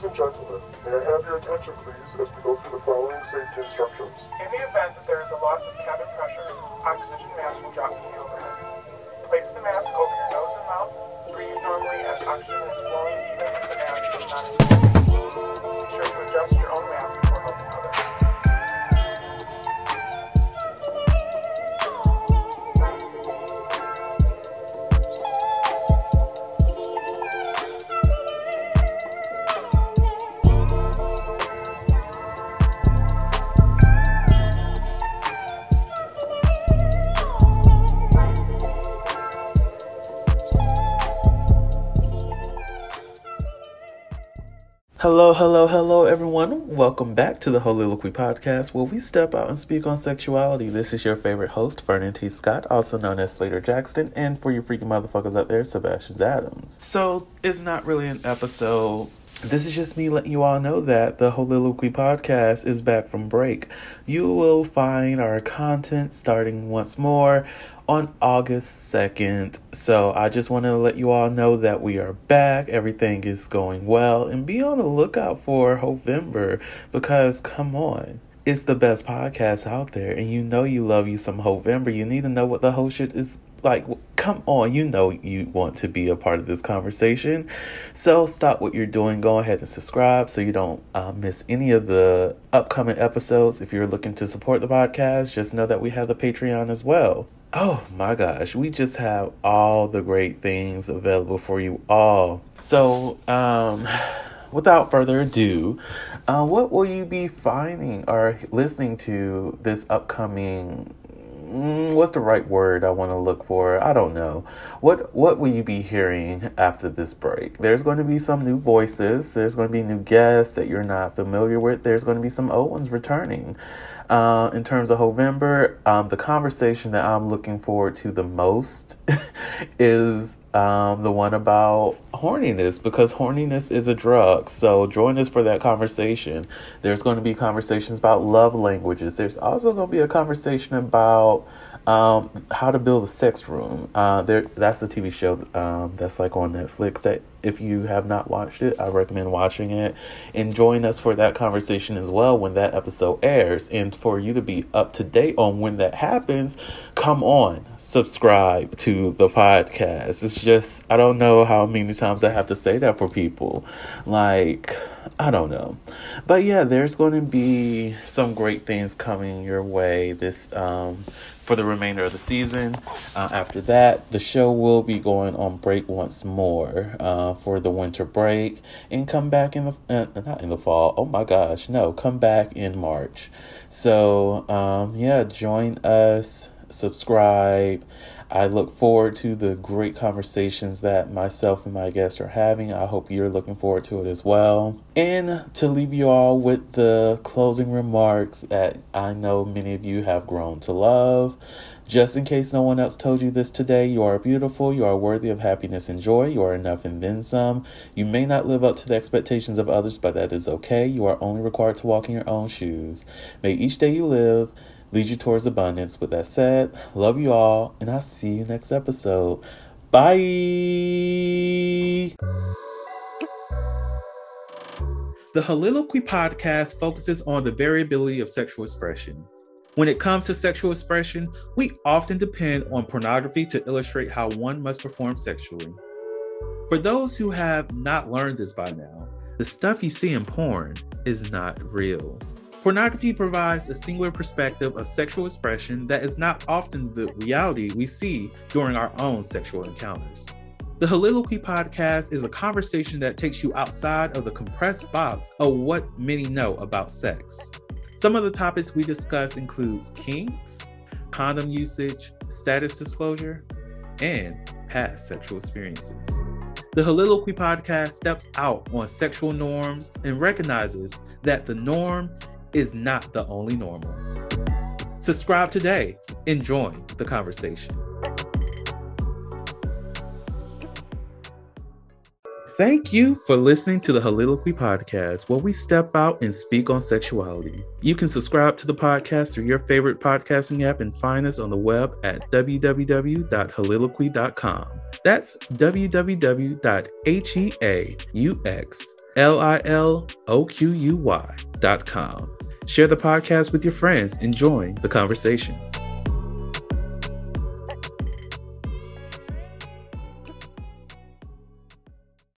Ladies and gentlemen, may I have your attention please as we go through the following safety instructions. In the event that there is a loss of cabin pressure, oxygen mask will drop from the overhead. Place the mask over your nose and mouth. Breathe normally as oxygen is Hello, hello, hello, everyone. Welcome back to the Heauxliloquy Podcast, where we step out and speak on sexuality. This is your favorite host, Vernon T. Scott, also known as Slater Jackson, and for you freaking motherfuckers out there, Sebastian Adams. So, it's not really an episode. This is just me letting you all know that the Heauxliloquy Podcast is back from break. You will find our content starting once more on August 2nd. So I just want to let you all know that we are back. Everything is going well. And be on the lookout for November because, come on. It's the best podcast out there, and you know you love you some November. You need to know what the whole shit is like. Come on, you know you want to be a part of this conversation. So stop what you're doing. Go ahead and subscribe so you don't uh, miss any of the upcoming episodes. If you're looking to support the podcast, just know that we have the Patreon as well. Oh my gosh, we just have all the great things available for you all. So, um, without further ado, uh, what will you be finding or listening to this upcoming? Mm, what's the right word I want to look for? I don't know. What What will you be hearing after this break? There's going to be some new voices. There's going to be new guests that you're not familiar with. There's going to be some old ones returning. Uh, in terms of November, um, the conversation that I'm looking forward to the most is um, the one about horniness because horniness is a drug. So join us for that conversation. There's going to be conversations about love languages. There's also going to be a conversation about um, how to build a sex room. Uh, there, that's the TV show um, that's like on Netflix. That if you have not watched it, I recommend watching it and join us for that conversation as well when that episode airs. And for you to be up to date on when that happens, come on, subscribe to the podcast. It's just I don't know how many times I have to say that for people. Like I don't know. But yeah, there's going to be some great things coming your way this um for the remainder of the season. Uh, after that, the show will be going on break once more uh, for the winter break and come back in the uh, not in the fall. Oh my gosh, no, come back in March. So um, yeah, join us, subscribe. I look forward to the great conversations that myself and my guests are having. I hope you're looking forward to it as well. And to leave you all with the closing remarks that I know many of you have grown to love. Just in case no one else told you this today, you are beautiful, you are worthy of happiness and joy, you are enough and then some. You may not live up to the expectations of others, but that is okay. You are only required to walk in your own shoes. May each day you live lead you towards abundance. With that said, love you all, and I'll see you next episode. Bye. The Heauxliloquy podcast focuses on the variability of sexual expression. When it comes to sexual expression, we often depend on pornography to illustrate how one must perform sexually. For those who have not learned this by now, the stuff you see in porn is not real. Pornography provides a singular perspective of sexual expression that is not often the reality we see during our own sexual encounters. The Heauxliloquy podcast is a conversation that takes you outside of the compressed box of what many know about sex. Some of the topics we discuss includes kinks, condom usage, status disclosure, and past sexual experiences. The Heauxliloquy podcast steps out on sexual norms and recognizes that the norm is not the only normal. Subscribe today and join the conversation. Thank you for listening to the Heauxliloquy podcast, where we step out and speak on sexuality. You can subscribe to the podcast through your favorite podcasting app and find us on the web at www.heauxliloquy.com. That's www.heaux L I L O Q U Y dot com. Share the podcast with your friends and join the conversation.